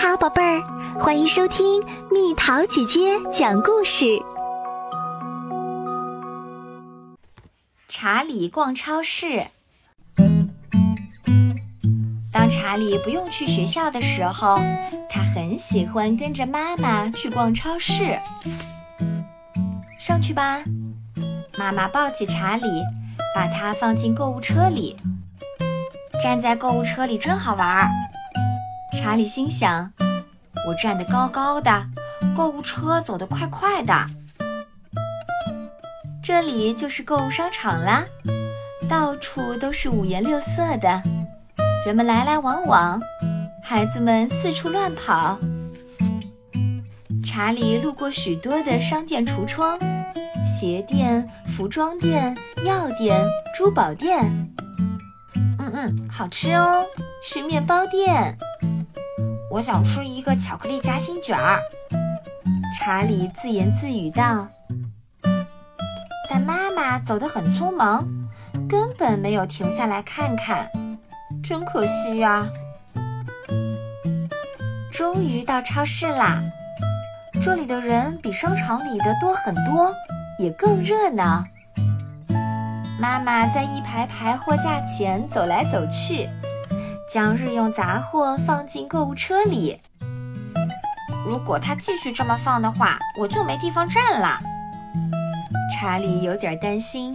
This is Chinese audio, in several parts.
好，宝贝儿，欢迎收听蜜桃姐姐讲故事。查理逛超市。当查理不用去学校的时候，他很喜欢跟着妈妈去逛超市。上去吧，妈妈抱起查理，把他放进购物车里。站在购物车里真好玩儿。查理心想：“我站得高高的，购物车走得快快的。”这里就是购物商场啦，到处都是五颜六色的，人们来来往往，孩子们四处乱跑。查理路过许多的商店橱窗，鞋店、服装店、药店、珠宝店。嗯嗯，好吃哦，是面包店。我想吃一个巧克力夹心卷儿，查理自言自语道。但妈妈走得很匆忙，根本没有停下来看看，真可惜呀。终于到超市啦，这里的人比商场里的多很多，也更热闹。妈妈在一排排货架前走来走去。将日用杂货放进购物车里。如果他继续这么放的话，我就没地方站了。查理有点担心。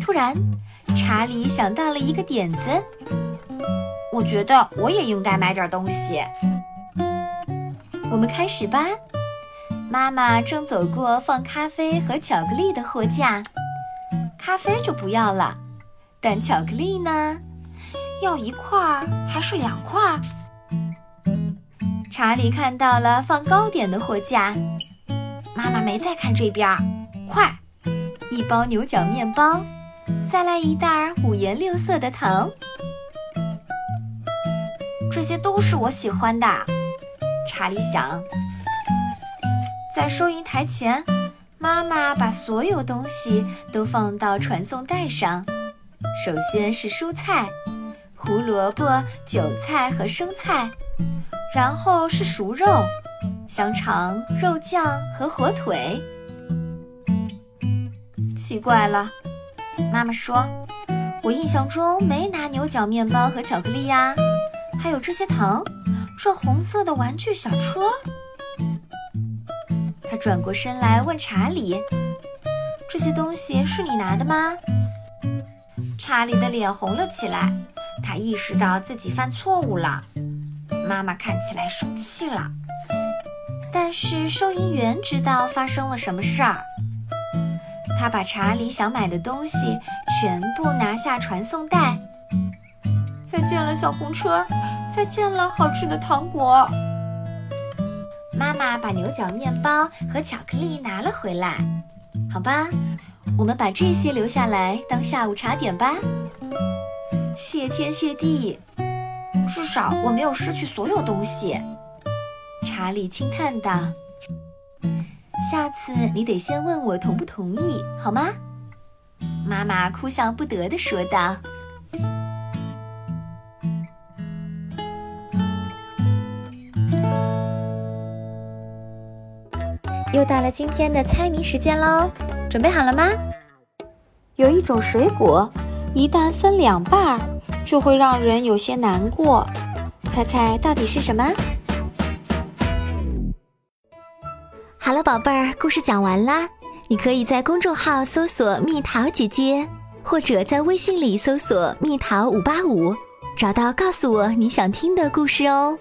突然，查理想到了一个点子。我觉得我也应该买点东西。我们开始吧。妈妈正走过放咖啡和巧克力的货架，咖啡就不要了，但巧克力呢？要一块儿还是两块儿？查理看到了放糕点的货架，妈妈没在看这边儿。快，一包牛角面包，再来一袋五颜六色的糖，这些都是我喜欢的。查理想，在收银台前，妈妈把所有东西都放到传送带上。首先是蔬菜。胡萝卜、韭菜和生菜，然后是熟肉、香肠、肉酱和火腿。奇怪了，妈妈说：“我印象中没拿牛角面包和巧克力呀，还有这些糖，这红色的玩具小车。”他转过身来问查理：“这些东西是你拿的吗？”查理的脸红了起来。他意识到自己犯错误了，妈妈看起来生气了。但是收银员知道发生了什么事儿，他把查理想买的东西全部拿下传送带。再见了，小红车！再见了，好吃的糖果！妈妈把牛角面包和巧克力拿了回来。好吧，我们把这些留下来当下午茶点吧。谢天谢地，至少我没有失去所有东西。查理轻叹道：“下次你得先问我同不同意，好吗？”妈妈哭笑不得地说道。又到了今天的猜谜时间喽，准备好了吗？有一种水果。一旦分两半儿，就会让人有些难过。猜猜到底是什么？好了，宝贝儿，故事讲完啦。你可以在公众号搜索“蜜桃姐姐”，或者在微信里搜索“蜜桃五八五”，找到告诉我你想听的故事哦。